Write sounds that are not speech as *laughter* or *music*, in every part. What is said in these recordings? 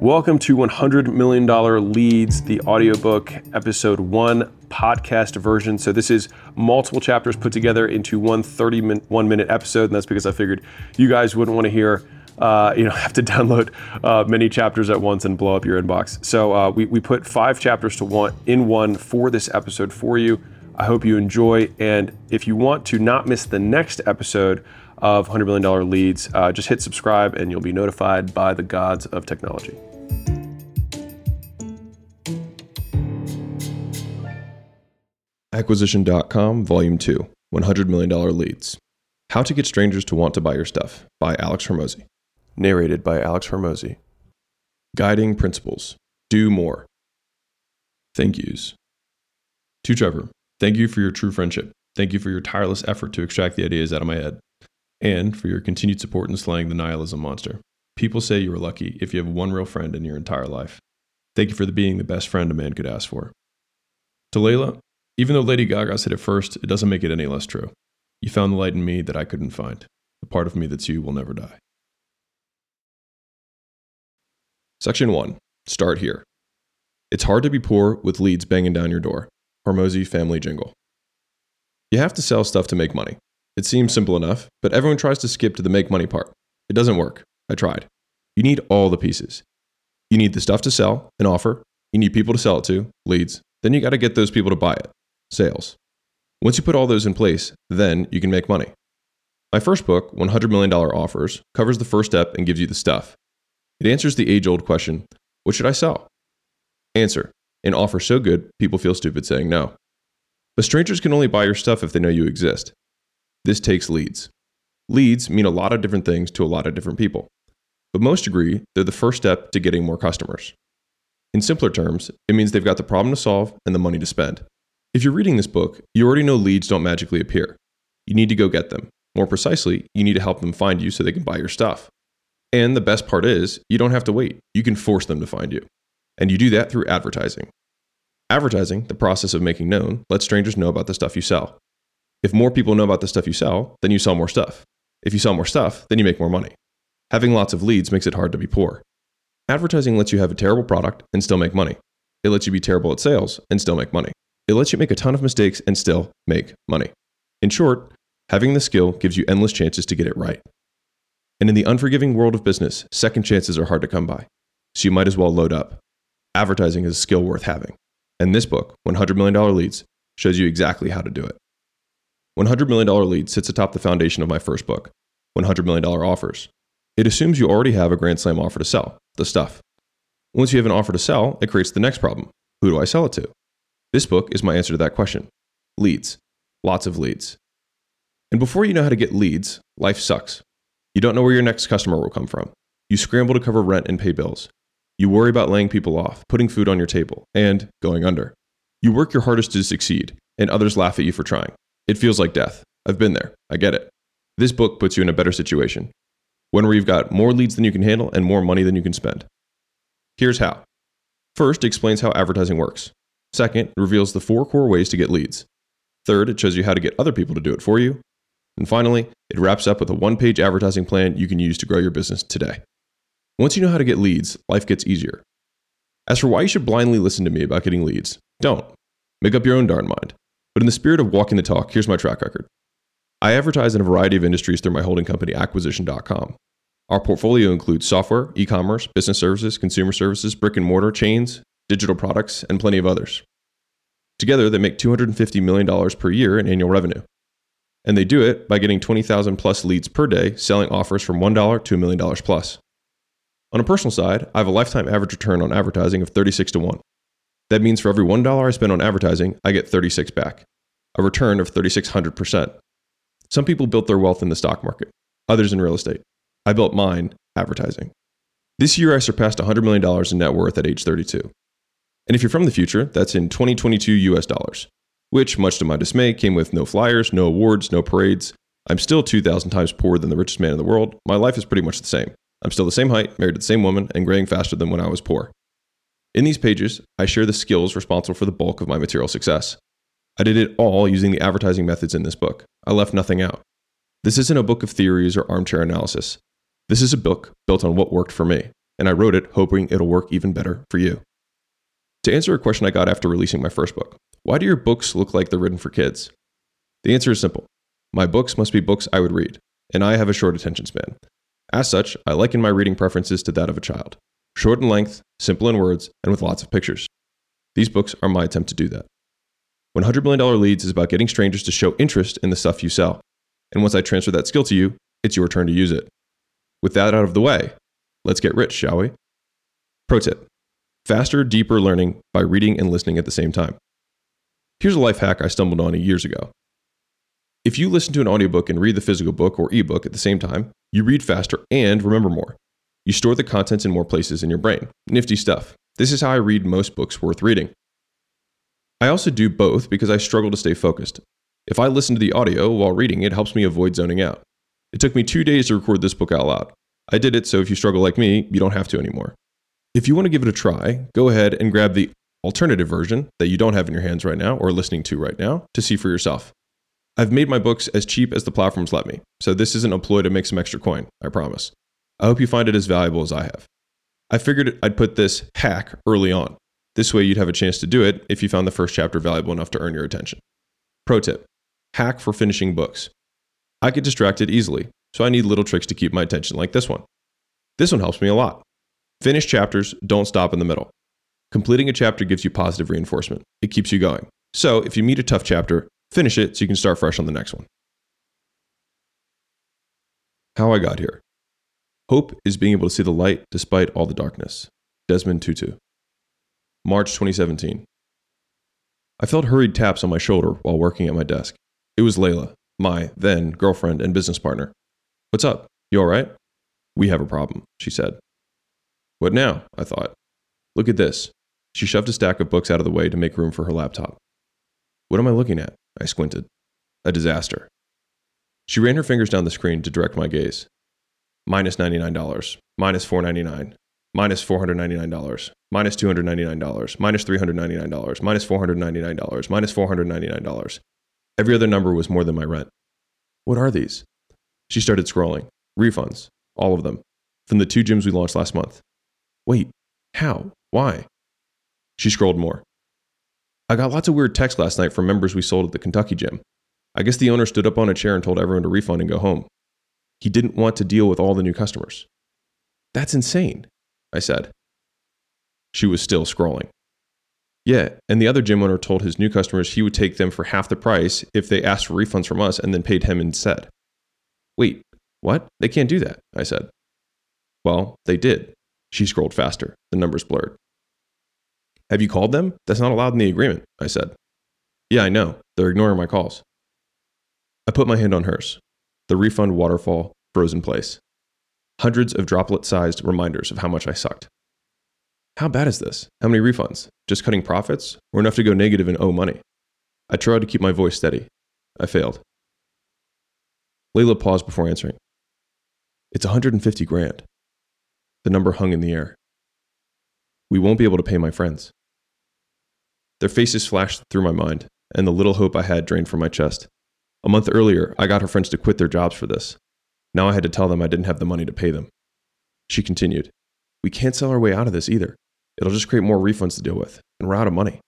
Welcome to $100 Million Leads, the audiobook, episode one podcast version. So, this is multiple chapters put together into one 31 minute episode. And that's because I figured you guys wouldn't want to hear, uh, you know, *laughs* have to download uh, many chapters at once and blow up your inbox. So, uh, we, we put five chapters to one in one for this episode for you. I hope you enjoy. And if you want to not miss the next episode, of $100 million leads, uh, just hit subscribe and you'll be notified by the gods of technology. Acquisition.com, Volume 2 $100 Million Leads. How to Get Strangers to Want to Buy Your Stuff by Alex Hormozi. Narrated by Alex Hormozi. Guiding Principles Do More. Thank yous. To Trevor, thank you for your true friendship. Thank you for your tireless effort to extract the ideas out of my head and for your continued support in slaying the nihilism monster. People say you are lucky if you have one real friend in your entire life. Thank you for the being the best friend a man could ask for. To Layla, even though Lady Gaga said it first, it doesn't make it any less true. You found the light in me that I couldn't find. The part of me that's you will never die. Section 1 Start here. It's hard to be poor with leads banging down your door. Hormozi Family Jingle. You have to sell stuff to make money. It seems simple enough, but everyone tries to skip to the make money part. It doesn't work. I tried. You need all the pieces. You need the stuff to sell, an offer. You need people to sell it to, leads. Then you got to get those people to buy it, sales. Once you put all those in place, then you can make money. My first book, $100 Million Offers, covers the first step and gives you the stuff. It answers the age old question what should I sell? Answer an offer so good, people feel stupid saying no. But strangers can only buy your stuff if they know you exist. This takes leads. Leads mean a lot of different things to a lot of different people, but most agree they're the first step to getting more customers. In simpler terms, it means they've got the problem to solve and the money to spend. If you're reading this book, you already know leads don't magically appear. You need to go get them. More precisely, you need to help them find you so they can buy your stuff. And the best part is, you don't have to wait. You can force them to find you. And you do that through advertising. Advertising, the process of making known, lets strangers know about the stuff you sell. If more people know about the stuff you sell, then you sell more stuff. If you sell more stuff, then you make more money. Having lots of leads makes it hard to be poor. Advertising lets you have a terrible product and still make money. It lets you be terrible at sales and still make money. It lets you make a ton of mistakes and still make money. In short, having the skill gives you endless chances to get it right. And in the unforgiving world of business, second chances are hard to come by. So you might as well load up. Advertising is a skill worth having. And this book, $100 Million Leads, shows you exactly how to do it. $100 million lead sits atop the foundation of my first book, $100 million offers. It assumes you already have a Grand Slam offer to sell, the stuff. Once you have an offer to sell, it creates the next problem who do I sell it to? This book is my answer to that question leads, lots of leads. And before you know how to get leads, life sucks. You don't know where your next customer will come from. You scramble to cover rent and pay bills. You worry about laying people off, putting food on your table, and going under. You work your hardest to succeed, and others laugh at you for trying. It feels like death. I've been there. I get it. This book puts you in a better situation. One where you've got more leads than you can handle and more money than you can spend. Here's how. First, it explains how advertising works. Second, it reveals the four core ways to get leads. Third, it shows you how to get other people to do it for you. And finally, it wraps up with a one page advertising plan you can use to grow your business today. Once you know how to get leads, life gets easier. As for why you should blindly listen to me about getting leads, don't. Make up your own darn mind. But in the spirit of walking the talk, here's my track record. I advertise in a variety of industries through my holding company, acquisition.com. Our portfolio includes software, e commerce, business services, consumer services, brick and mortar chains, digital products, and plenty of others. Together, they make $250 million per year in annual revenue. And they do it by getting 20,000 plus leads per day, selling offers from $1 to $1 million plus. On a personal side, I have a lifetime average return on advertising of 36 to 1. That means for every $1 I spend on advertising, I get 36 back, a return of 3600%. Some people built their wealth in the stock market, others in real estate. I built mine advertising. This year I surpassed $100 million in net worth at age 32. And if you're from the future, that's in 2022 US dollars, which, much to my dismay, came with no flyers, no awards, no parades. I'm still 2,000 times poorer than the richest man in the world. My life is pretty much the same. I'm still the same height, married to the same woman, and graying faster than when I was poor. In these pages, I share the skills responsible for the bulk of my material success. I did it all using the advertising methods in this book. I left nothing out. This isn't a book of theories or armchair analysis. This is a book built on what worked for me. and I wrote it hoping it'll work even better for you. To answer a question I got after releasing my first book why do your books look like they're written for kids? The answer is simple my books must be books I would read, and I have a short attention span. As such, I liken my reading preferences to that of a child short in length, simple in words, and with lots of pictures. These books are my attempt to do that. $100 million Leads is about getting strangers to show interest in the stuff you sell. And once I transfer that skill to you, it's your turn to use it. With that out of the way, let's get rich, shall we? Pro tip faster, deeper learning by reading and listening at the same time. Here's a life hack I stumbled on years ago. If you listen to an audiobook and read the physical book or ebook at the same time, you read faster and remember more. You store the contents in more places in your brain. Nifty stuff. This is how I read most books worth reading. I also do both because I struggle to stay focused. If I listen to the audio while reading, it helps me avoid zoning out. It took me two days to record this book out loud. I did it so if you struggle like me, you don't have to anymore. If you want to give it a try, go ahead and grab the alternative version that you don't have in your hands right now or listening to right now to see for yourself. I've made my books as cheap as the platforms let me, so this isn't a ploy to make some extra coin, I promise. I hope you find it as valuable as I have. I figured I'd put this hack early on. This way you'd have a chance to do it if you found the first chapter valuable enough to earn your attention. Pro tip hack for finishing books. I get distracted easily, so I need little tricks to keep my attention, like this one. This one helps me a lot. Finish chapters, don't stop in the middle. Completing a chapter gives you positive reinforcement, it keeps you going. So if you meet a tough chapter, finish it so you can start fresh on the next one. How I got here. Hope is being able to see the light despite all the darkness. Desmond Tutu. March 2017. I felt hurried taps on my shoulder while working at my desk. It was Layla, my then girlfriend and business partner. What's up? You all right? We have a problem, she said. What now? I thought. Look at this. She shoved a stack of books out of the way to make room for her laptop. What am I looking at? I squinted. A disaster. She ran her fingers down the screen to direct my gaze. Minus $99, minus $499, minus $499, minus $299, minus $399, minus $499, minus $499. Every other number was more than my rent. What are these? She started scrolling. Refunds, all of them, from the two gyms we launched last month. Wait, how? Why? She scrolled more. I got lots of weird texts last night from members we sold at the Kentucky gym. I guess the owner stood up on a chair and told everyone to refund and go home. He didn't want to deal with all the new customers. That's insane, I said. She was still scrolling. Yeah, and the other gym owner told his new customers he would take them for half the price if they asked for refunds from us and then paid him instead. Wait, what? They can't do that, I said. Well, they did. She scrolled faster. The numbers blurred. Have you called them? That's not allowed in the agreement, I said. Yeah, I know. They're ignoring my calls. I put my hand on hers. The refund waterfall froze in place. Hundreds of droplet sized reminders of how much I sucked. How bad is this? How many refunds? Just cutting profits? Or enough to go negative and owe money? I tried to keep my voice steady. I failed. Layla paused before answering. It's 150 grand. The number hung in the air. We won't be able to pay my friends. Their faces flashed through my mind, and the little hope I had drained from my chest. A month earlier, I got her friends to quit their jobs for this. Now I had to tell them I didn't have the money to pay them. She continued, We can't sell our way out of this either. It'll just create more refunds to deal with, and we're out of money.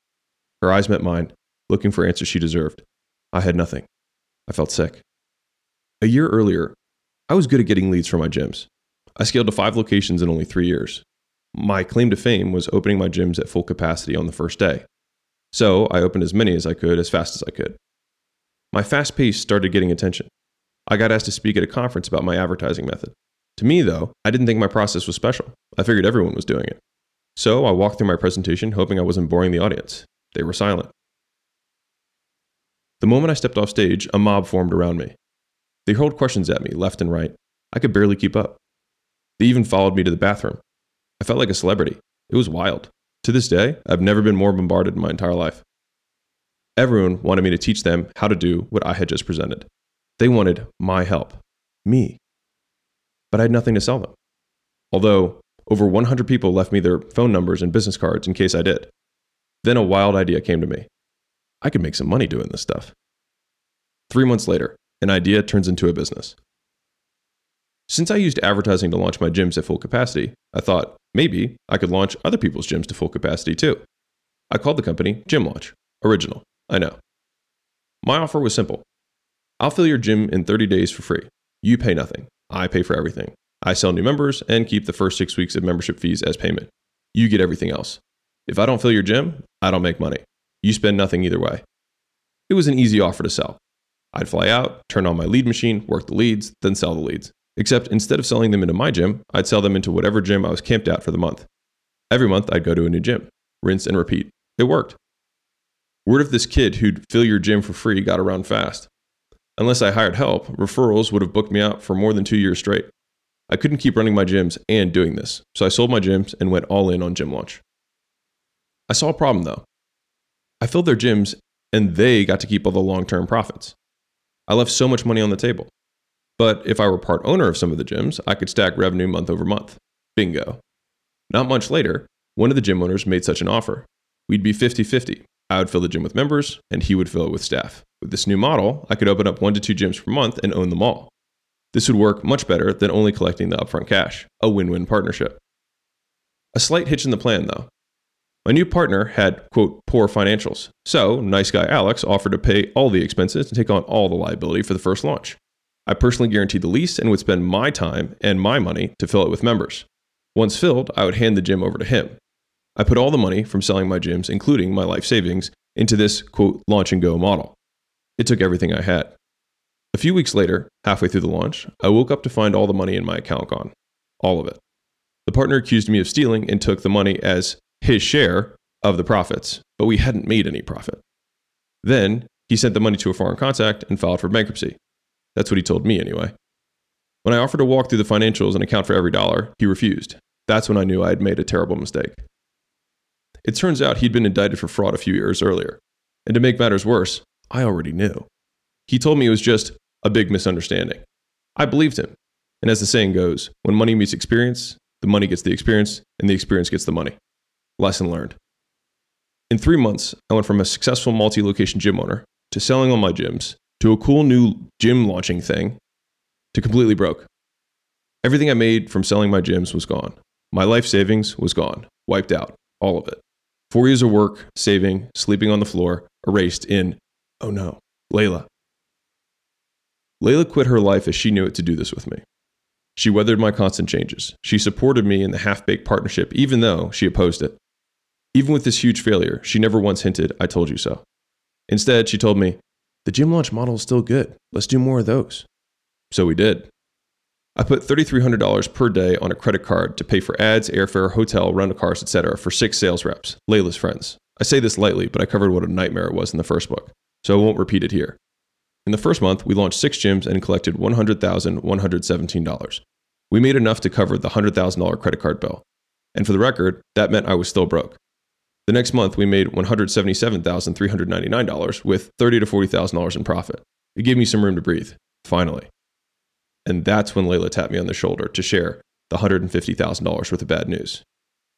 Her eyes met mine, looking for answers she deserved. I had nothing. I felt sick. A year earlier, I was good at getting leads for my gyms. I scaled to five locations in only three years. My claim to fame was opening my gyms at full capacity on the first day. So I opened as many as I could as fast as I could. My fast pace started getting attention. I got asked to speak at a conference about my advertising method. To me, though, I didn't think my process was special. I figured everyone was doing it. So I walked through my presentation hoping I wasn't boring the audience. They were silent. The moment I stepped off stage, a mob formed around me. They hurled questions at me left and right. I could barely keep up. They even followed me to the bathroom. I felt like a celebrity. It was wild. To this day, I've never been more bombarded in my entire life. Everyone wanted me to teach them how to do what I had just presented. They wanted my help, me. But I had nothing to sell them. Although over 100 people left me their phone numbers and business cards in case I did. Then a wild idea came to me. I could make some money doing this stuff. Three months later, an idea turns into a business. Since I used advertising to launch my gyms at full capacity, I thought, maybe I could launch other people's gyms to full capacity too. I called the company Gym Launch. Original, I know. My offer was simple I'll fill your gym in 30 days for free. You pay nothing, I pay for everything. I sell new members and keep the first six weeks of membership fees as payment. You get everything else. If I don't fill your gym, I don't make money. You spend nothing either way. It was an easy offer to sell. I'd fly out, turn on my lead machine, work the leads, then sell the leads. Except instead of selling them into my gym, I'd sell them into whatever gym I was camped at for the month. Every month, I'd go to a new gym, rinse and repeat. It worked. Word of this kid who'd fill your gym for free got around fast. Unless I hired help, referrals would have booked me out for more than two years straight. I couldn't keep running my gyms and doing this, so I sold my gyms and went all in on Gym Launch. I saw a problem though. I filled their gyms and they got to keep all the long term profits. I left so much money on the table. But if I were part owner of some of the gyms, I could stack revenue month over month. Bingo. Not much later, one of the gym owners made such an offer. We'd be 50 50. I would fill the gym with members, and he would fill it with staff. With this new model, I could open up one to two gyms per month and own them all. This would work much better than only collecting the upfront cash, a win win partnership. A slight hitch in the plan, though. My new partner had, quote, poor financials, so nice guy Alex offered to pay all the expenses and take on all the liability for the first launch. I personally guaranteed the lease and would spend my time and my money to fill it with members. Once filled, I would hand the gym over to him. I put all the money from selling my gyms, including my life savings, into this quote launch and go model. It took everything I had. A few weeks later, halfway through the launch, I woke up to find all the money in my account gone. All of it. The partner accused me of stealing and took the money as his share of the profits, but we hadn't made any profit. Then he sent the money to a foreign contact and filed for bankruptcy. That's what he told me anyway. When I offered to walk through the financials and account for every dollar, he refused. That's when I knew I had made a terrible mistake. It turns out he'd been indicted for fraud a few years earlier. And to make matters worse, I already knew. He told me it was just a big misunderstanding. I believed him. And as the saying goes, when money meets experience, the money gets the experience, and the experience gets the money. Lesson learned. In three months, I went from a successful multi location gym owner to selling all my gyms to a cool new gym launching thing to completely broke. Everything I made from selling my gyms was gone. My life savings was gone, wiped out, all of it. Four years of work, saving, sleeping on the floor, erased in, oh no, Layla. Layla quit her life as she knew it to do this with me. She weathered my constant changes. She supported me in the half baked partnership, even though she opposed it. Even with this huge failure, she never once hinted, I told you so. Instead, she told me, the gym launch model is still good. Let's do more of those. So we did. I put $3,300 per day on a credit card to pay for ads, airfare, hotel, rental cars, etc. for six sales reps, Layla's friends. I say this lightly, but I covered what a nightmare it was in the first book, so I won't repeat it here. In the first month, we launched six gyms and collected $100,117. We made enough to cover the $100,000 credit card bill. And for the record, that meant I was still broke. The next month, we made $177,399 with $30,000 to $40,000 in profit. It gave me some room to breathe, finally. And that's when Layla tapped me on the shoulder to share the $150,000 worth of bad news.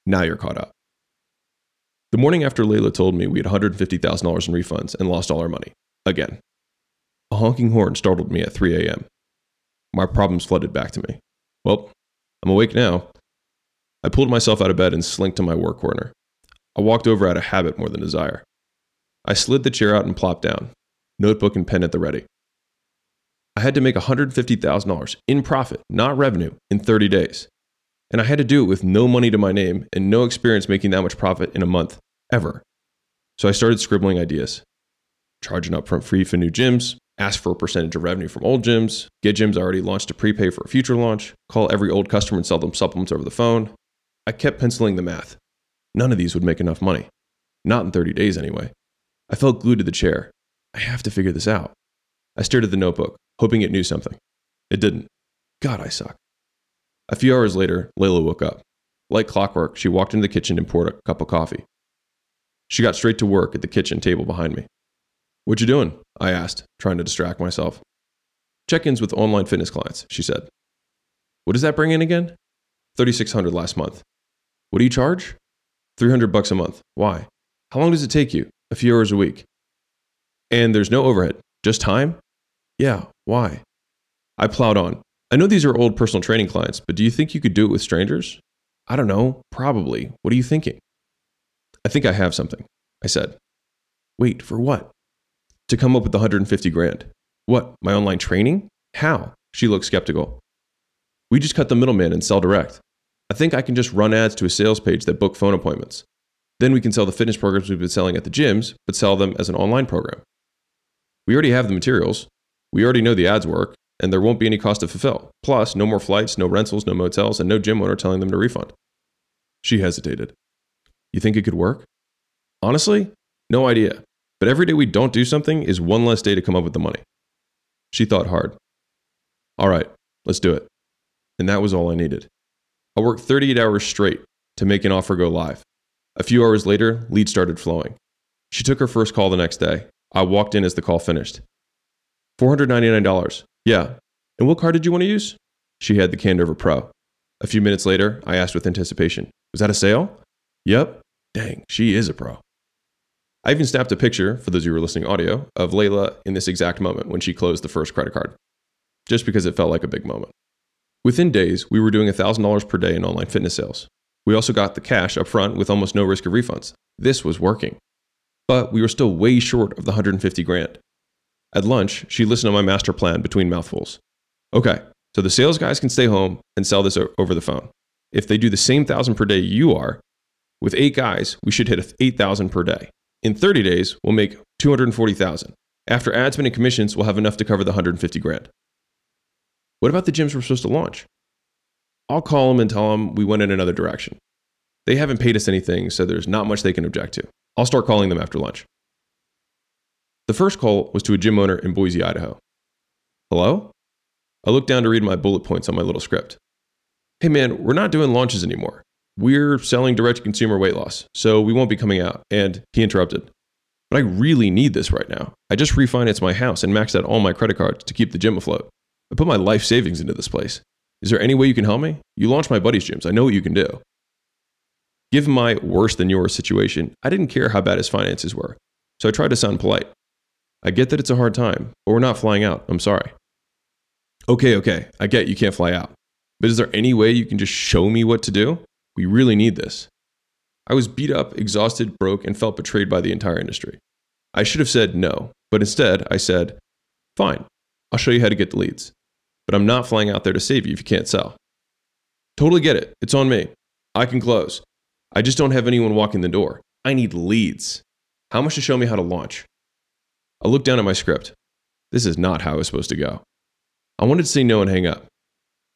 Now you're caught up. The morning after Layla told me we had $150,000 in refunds and lost all our money, again. A honking horn startled me at 3 a.m. My problems flooded back to me. Well, I'm awake now. I pulled myself out of bed and slinked to my work corner. I walked over out of habit more than desire. I slid the chair out and plopped down, notebook and pen at the ready. I had to make $150,000 in profit, not revenue, in 30 days. And I had to do it with no money to my name and no experience making that much profit in a month, ever. So I started scribbling ideas. Charge an upfront fee for new gyms, ask for a percentage of revenue from old gyms, get gyms already launched to prepay for a future launch, call every old customer and sell them supplements over the phone. I kept penciling the math. None of these would make enough money. Not in 30 days, anyway. I felt glued to the chair. I have to figure this out. I stared at the notebook, hoping it knew something. It didn't. God, I suck. A few hours later, Layla woke up. Like clockwork, she walked into the kitchen and poured a cup of coffee. She got straight to work at the kitchen table behind me. What you doing? I asked, trying to distract myself. Check-ins with online fitness clients, she said. What does that bring in again? 3600 last month. What do you charge? 300 bucks a month. Why? How long does it take you? A few hours a week. And there's no overhead, just time? Yeah, why? I plowed on. I know these are old personal training clients, but do you think you could do it with strangers? I don't know, probably. What are you thinking? I think I have something, I said. Wait, for what? To come up with the 150 grand. What, my online training? How? She looked skeptical. We just cut the middleman and sell direct. I think I can just run ads to a sales page that book phone appointments. Then we can sell the fitness programs we've been selling at the gyms, but sell them as an online program. We already have the materials. We already know the ads work, and there won't be any cost to fulfill. Plus, no more flights, no rentals, no motels, and no gym owner telling them to refund. She hesitated. You think it could work? Honestly, no idea. But every day we don't do something is one less day to come up with the money. She thought hard. All right, let's do it. And that was all I needed. I worked 38 hours straight to make an offer go live. A few hours later, leads started flowing. She took her first call the next day. I walked in as the call finished. $499. Yeah. And what card did you want to use? She had the Candover Pro. A few minutes later, I asked with anticipation, Was that a sale? Yep. Dang, she is a pro. I even snapped a picture, for those of you who are listening audio, of Layla in this exact moment when she closed the first credit card, just because it felt like a big moment. Within days, we were doing $1,000 per day in online fitness sales. We also got the cash up front with almost no risk of refunds. This was working. But we were still way short of the 150 grand. At lunch, she listened to my master plan between mouthfuls. Okay, so the sales guys can stay home and sell this over the phone. If they do the same 1000 per day you are, with 8 guys, we should hit 8000 per day. In 30 days, we'll make 240,000. After ad spend and commissions, we'll have enough to cover the 150 grand. What about the gyms we're supposed to launch? I'll call them and tell them we went in another direction. They haven't paid us anything, so there's not much they can object to. I'll start calling them after lunch. The first call was to a gym owner in Boise, Idaho. Hello? I looked down to read my bullet points on my little script. Hey man, we're not doing launches anymore. We're selling direct to consumer weight loss, so we won't be coming out. And he interrupted. But I really need this right now. I just refinanced my house and maxed out all my credit cards to keep the gym afloat. I put my life savings into this place. Is there any way you can help me? You launched my buddy's gyms. I know what you can do. Given my worse than yours situation, I didn't care how bad his finances were, so I tried to sound polite. I get that it's a hard time, but we're not flying out. I'm sorry. Okay, okay, I get you can't fly out. But is there any way you can just show me what to do? We really need this. I was beat up, exhausted, broke, and felt betrayed by the entire industry. I should have said no, but instead I said, Fine, I'll show you how to get the leads. But I'm not flying out there to save you if you can't sell. Totally get it. It's on me. I can close. I just don't have anyone walking the door. I need leads. How much to show me how to launch? I looked down at my script. This is not how it was supposed to go. I wanted to say no and hang up.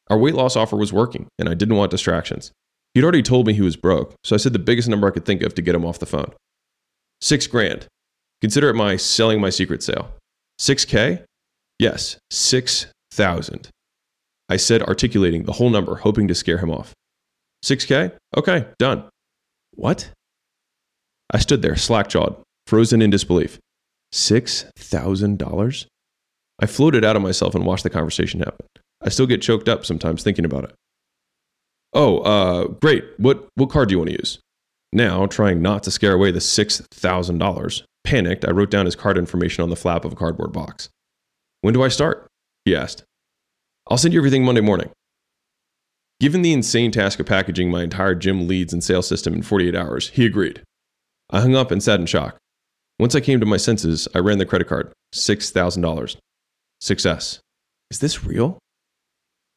Our weight loss offer was working, and I didn't want distractions. He'd already told me he was broke, so I said the biggest number I could think of to get him off the phone. Six grand. Consider it my selling my secret sale. 6K? Yes, 6,000. I said, articulating the whole number, hoping to scare him off. 6K? Okay, done. What? I stood there, slack jawed, frozen in disbelief. $6,000? I floated out of myself and watched the conversation happen. I still get choked up sometimes thinking about it. Oh, uh, great. What, what card do you want to use? Now, trying not to scare away the $6,000, panicked, I wrote down his card information on the flap of a cardboard box. When do I start? He asked. I'll send you everything Monday morning. Given the insane task of packaging my entire gym leads and sales system in 48 hours, he agreed. I hung up and sat in shock. Once I came to my senses, I ran the credit card $6,000. Success. Is this real?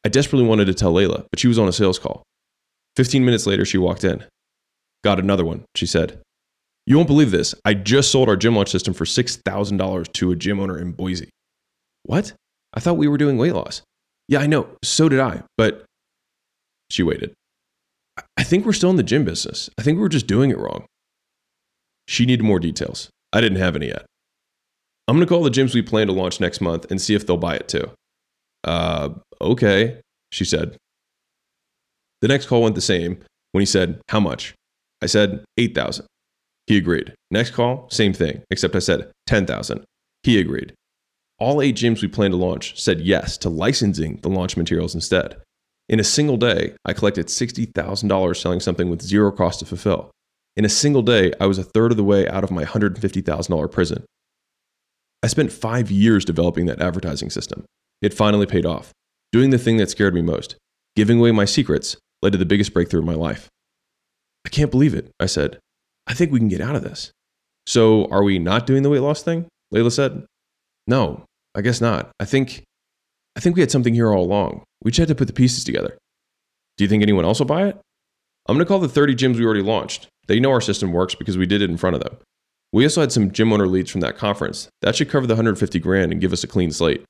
I desperately wanted to tell Layla, but she was on a sales call. 15 minutes later, she walked in. Got another one, she said. You won't believe this. I just sold our gym launch system for $6,000 to a gym owner in Boise. What? I thought we were doing weight loss. Yeah, I know. So did I. But she waited. I think we're still in the gym business. I think we were just doing it wrong. She needed more details. I didn't have any yet. I'm going to call the gyms we plan to launch next month and see if they'll buy it too. Uh, okay, she said. The next call went the same when he said, How much? I said, 8,000. He agreed. Next call, same thing, except I said 10,000. He agreed. All eight gyms we plan to launch said yes to licensing the launch materials instead. In a single day, I collected $60,000 selling something with zero cost to fulfill. In a single day, I was a third of the way out of my $150,000 prison. I spent five years developing that advertising system. It finally paid off. Doing the thing that scared me most, giving away my secrets, led to the biggest breakthrough in my life. I can't believe it. I said, I think we can get out of this. So are we not doing the weight loss thing? Layla said. No, I guess not. I think I think we had something here all along. We just had to put the pieces together. Do you think anyone else will buy it? I'm going to call the 30 gyms we already launched. They know our system works because we did it in front of them. We also had some gym owner leads from that conference. That should cover the 150 grand and give us a clean slate.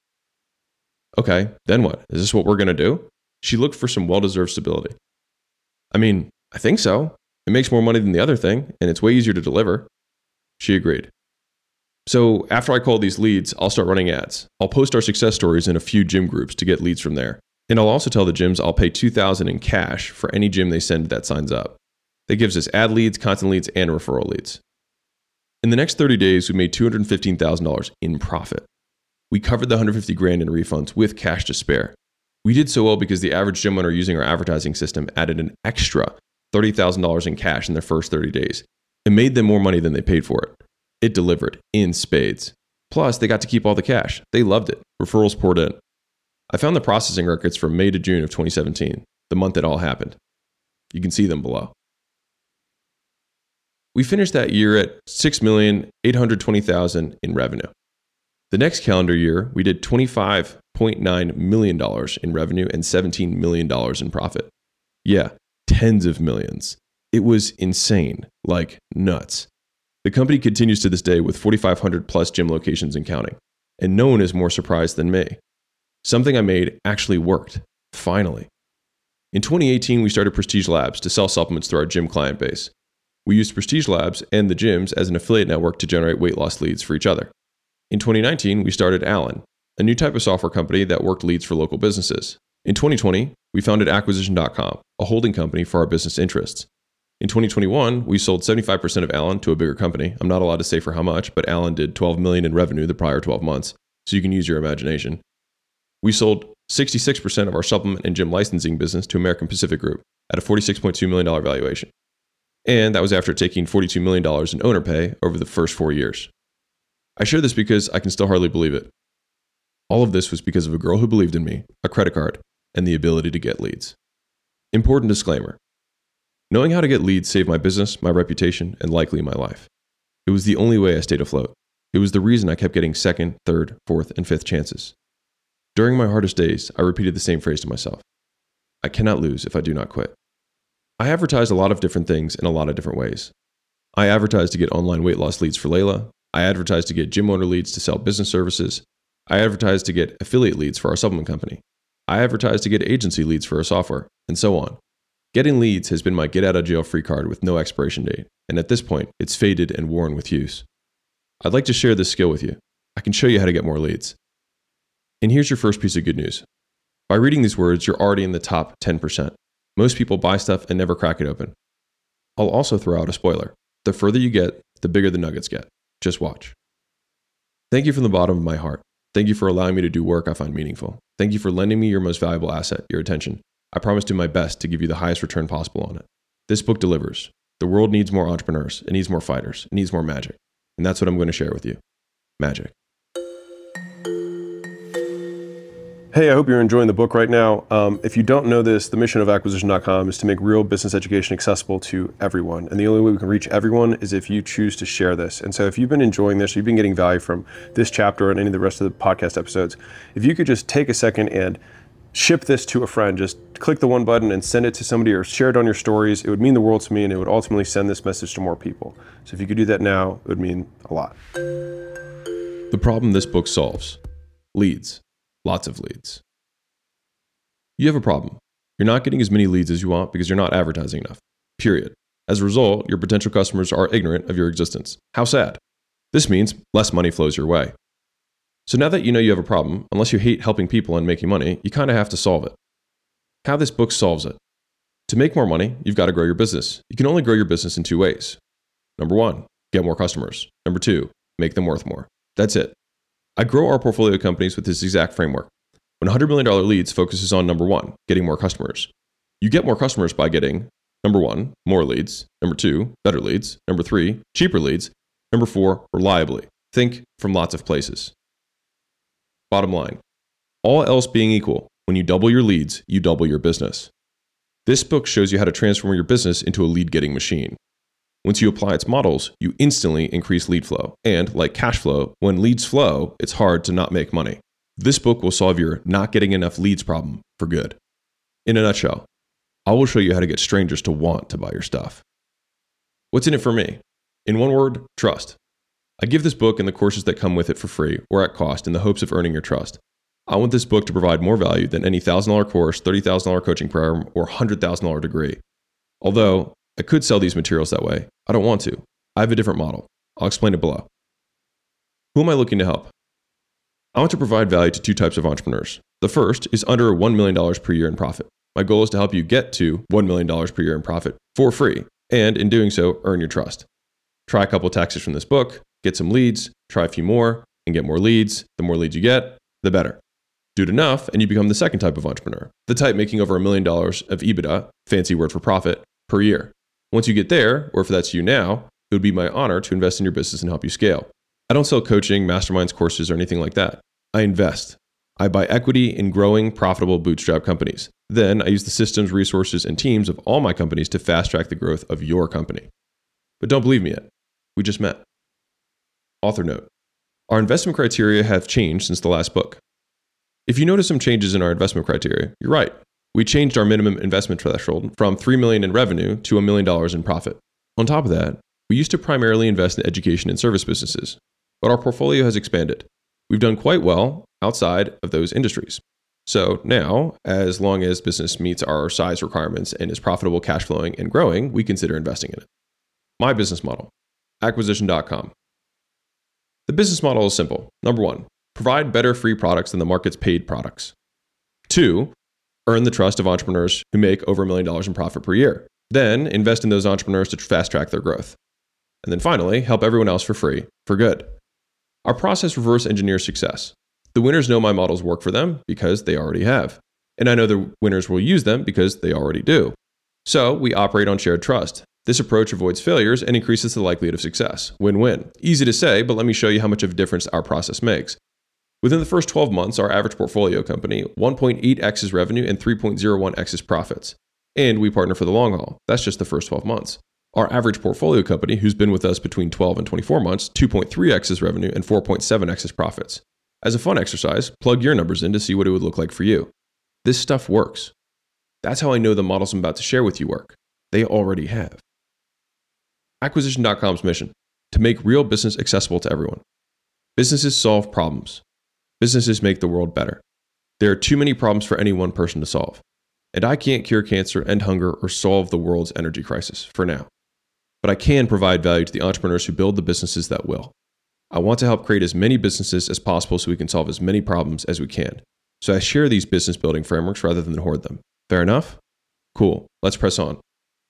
Okay, then what? Is this what we're going to do? She looked for some well deserved stability. I mean, I think so. It makes more money than the other thing, and it's way easier to deliver. She agreed. So after I call these leads, I'll start running ads. I'll post our success stories in a few gym groups to get leads from there. And I'll also tell the gyms I'll pay 2000 in cash for any gym they send that signs up. That gives us ad leads, content leads, and referral leads. In the next 30 days, we made $215,000 in profit. We covered the 150 grand in refunds with cash to spare. We did so well because the average gym owner using our advertising system added an extra $30,000 in cash in their first 30 days. It made them more money than they paid for it. It delivered in spades. Plus, they got to keep all the cash. They loved it. Referrals poured in. I found the processing records from May to June of 2017, the month it all happened. You can see them below. We finished that year at 6,820,000 in revenue. The next calendar year, we did $25.9 million in revenue and $17 million in profit. Yeah, tens of millions. It was insane, like nuts. The company continues to this day with 4,500 plus gym locations and counting, and no one is more surprised than me. Something I made actually worked, finally. In 2018, we started Prestige Labs to sell supplements through our gym client base. We used Prestige Labs and the gyms as an affiliate network to generate weight loss leads for each other. In 2019, we started ALAN, a new type of software company that worked leads for local businesses. In 2020, we founded Acquisition.com, a holding company for our business interests. In 2021, we sold 75% of ALAN to a bigger company. I'm not allowed to say for how much, but ALAN did 12 million in revenue the prior 12 months, so you can use your imagination. We sold 66% of our supplement and gym licensing business to American Pacific Group at a $46.2 million valuation. And that was after taking $42 million in owner pay over the first four years. I share this because I can still hardly believe it. All of this was because of a girl who believed in me, a credit card, and the ability to get leads. Important disclaimer Knowing how to get leads saved my business, my reputation, and likely my life. It was the only way I stayed afloat. It was the reason I kept getting second, third, fourth, and fifth chances. During my hardest days, I repeated the same phrase to myself I cannot lose if I do not quit. I advertised a lot of different things in a lot of different ways. I advertised to get online weight loss leads for Layla. I advertised to get gym owner leads to sell business services. I advertised to get affiliate leads for our supplement company. I advertised to get agency leads for our software, and so on. Getting leads has been my get out of jail free card with no expiration date, and at this point, it's faded and worn with use. I'd like to share this skill with you. I can show you how to get more leads. And here's your first piece of good news. By reading these words, you're already in the top 10%. Most people buy stuff and never crack it open. I'll also throw out a spoiler. The further you get, the bigger the nuggets get. Just watch. Thank you from the bottom of my heart. Thank you for allowing me to do work I find meaningful. Thank you for lending me your most valuable asset, your attention. I promise to do my best to give you the highest return possible on it. This book delivers. The world needs more entrepreneurs, it needs more fighters, it needs more magic. And that's what I'm going to share with you magic. Hey, I hope you're enjoying the book right now. Um, if you don't know this, the mission of acquisition.com is to make real business education accessible to everyone. And the only way we can reach everyone is if you choose to share this. And so if you've been enjoying this, you've been getting value from this chapter and any of the rest of the podcast episodes, if you could just take a second and ship this to a friend. Just click the one button and send it to somebody or share it on your stories. It would mean the world to me and it would ultimately send this message to more people. So if you could do that now, it would mean a lot. The problem this book solves leads, lots of leads. You have a problem. You're not getting as many leads as you want because you're not advertising enough. Period. As a result, your potential customers are ignorant of your existence. How sad. This means less money flows your way. So now that you know you have a problem, unless you hate helping people and making money, you kind of have to solve it. How this book solves it. To make more money, you've got to grow your business. You can only grow your business in two ways. Number one, get more customers. Number two, make them worth more. That's it. I grow our portfolio companies with this exact framework. When $100 million leads focuses on number one, getting more customers. You get more customers by getting number one, more leads. Number two, better leads. Number three, cheaper leads. Number four, reliably. Think from lots of places. Bottom line all else being equal, when you double your leads, you double your business. This book shows you how to transform your business into a lead getting machine. Once you apply its models, you instantly increase lead flow. And like cash flow, when leads flow, it's hard to not make money. This book will solve your not getting enough leads problem for good. In a nutshell, I will show you how to get strangers to want to buy your stuff. What's in it for me? In one word, trust. I give this book and the courses that come with it for free or at cost in the hopes of earning your trust. I want this book to provide more value than any $1,000 course, $30,000 coaching program, or $100,000 degree. Although I could sell these materials that way, I don't want to. I have a different model. I'll explain it below. Who am I looking to help? I want to provide value to two types of entrepreneurs. The first is under $1 million per year in profit. My goal is to help you get to $1 million per year in profit for free, and in doing so, earn your trust. Try a couple taxes from this book, get some leads, try a few more, and get more leads. The more leads you get, the better. Do it enough, and you become the second type of entrepreneur, the type making over a million dollars of EBITDA, fancy word for profit, per year. Once you get there, or if that's you now, it would be my honor to invest in your business and help you scale. I don't sell coaching, masterminds, courses, or anything like that. I invest. I buy equity in growing, profitable bootstrap companies. Then I use the systems, resources, and teams of all my companies to fast track the growth of your company. But don't believe me yet. We just met. Author note Our investment criteria have changed since the last book. If you notice some changes in our investment criteria, you're right. We changed our minimum investment threshold from 3 million in revenue to a million dollars in profit. On top of that, we used to primarily invest in education and service businesses, but our portfolio has expanded. We've done quite well outside of those industries. So now, as long as business meets our size requirements and is profitable, cash flowing, and growing, we consider investing in it. My business model acquisition.com. The business model is simple. Number one, provide better free products than the market's paid products. Two, earn the trust of entrepreneurs who make over a million dollars in profit per year. Then invest in those entrepreneurs to fast track their growth. And then finally, help everyone else for free, for good. Our process reverse engineers success. The winners know my models work for them because they already have. And I know the winners will use them because they already do. So we operate on shared trust. This approach avoids failures and increases the likelihood of success. Win win. Easy to say, but let me show you how much of a difference our process makes. Within the first 12 months, our average portfolio company 1.8x's revenue and 3.01x's profits. And we partner for the long haul. That's just the first 12 months. Our average portfolio company, who's been with us between 12 and 24 months, 2.3x's revenue and 4.7x's profits. As a fun exercise, plug your numbers in to see what it would look like for you. This stuff works. That's how I know the models I'm about to share with you work. They already have. Acquisition.com's mission to make real business accessible to everyone. Businesses solve problems. Businesses make the world better. There are too many problems for any one person to solve. And I can't cure cancer, end hunger, or solve the world's energy crisis for now. But I can provide value to the entrepreneurs who build the businesses that will. I want to help create as many businesses as possible so we can solve as many problems as we can. So I share these business building frameworks rather than hoard them. Fair enough? Cool. Let's press on.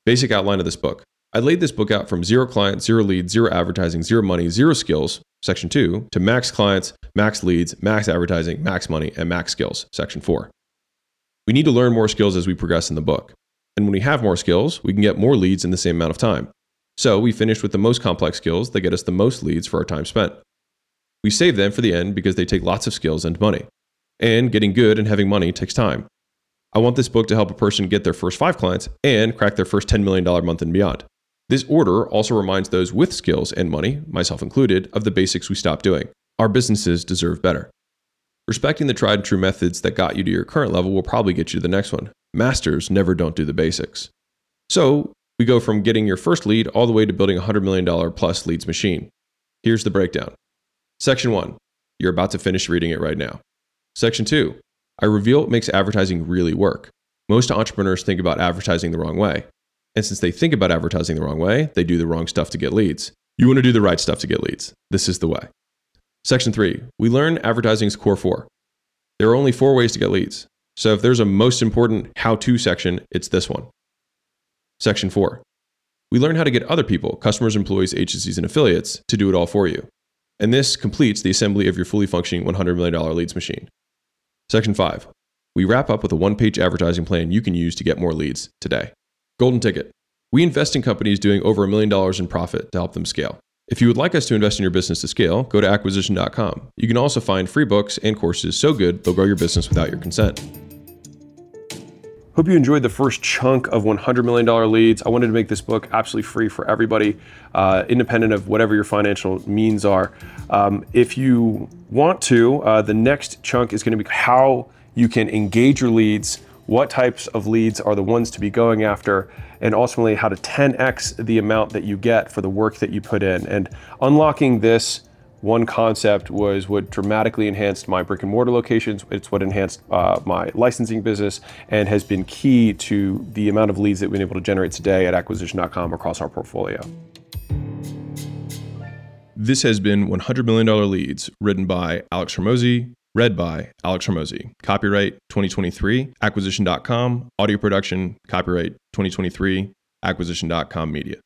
Basic outline of this book. I laid this book out from zero clients, zero leads, zero advertising, zero money, zero skills, section two, to max clients, max leads, max advertising, max money, and max skills, section four. We need to learn more skills as we progress in the book. And when we have more skills, we can get more leads in the same amount of time. So we finished with the most complex skills that get us the most leads for our time spent. We save them for the end because they take lots of skills and money. And getting good and having money takes time. I want this book to help a person get their first five clients and crack their first $10 million month and beyond. This order also reminds those with skills and money, myself included, of the basics we stopped doing. Our businesses deserve better. Respecting the tried and true methods that got you to your current level will probably get you to the next one. Masters never don't do the basics. So, we go from getting your first lead all the way to building a $100 million plus leads machine. Here's the breakdown. Section 1. You're about to finish reading it right now. Section 2. I reveal what makes advertising really work. Most entrepreneurs think about advertising the wrong way. And since they think about advertising the wrong way, they do the wrong stuff to get leads. You want to do the right stuff to get leads. This is the way. Section three, we learn advertising's core four. There are only four ways to get leads. So if there's a most important how to section, it's this one. Section four, we learn how to get other people, customers, employees, agencies, and affiliates, to do it all for you. And this completes the assembly of your fully functioning $100 million leads machine. Section five, we wrap up with a one page advertising plan you can use to get more leads today. Golden Ticket. We invest in companies doing over a million dollars in profit to help them scale. If you would like us to invest in your business to scale, go to acquisition.com. You can also find free books and courses so good they'll grow your business without your consent. Hope you enjoyed the first chunk of $100 million leads. I wanted to make this book absolutely free for everybody, uh, independent of whatever your financial means are. Um, if you want to, uh, the next chunk is going to be how you can engage your leads, what types of leads are the ones to be going after, and ultimately how to 10x the amount that you get for the work that you put in. And unlocking this one concept was what dramatically enhanced my brick and mortar locations. It's what enhanced uh, my licensing business and has been key to the amount of leads that we've been able to generate today at acquisition.com across our portfolio. This has been $100 million Leads, written by Alex Hormozi, read by Alex Hormozi. Copyright 2023, acquisition.com, audio production, copyright 2023, acquisition.com media.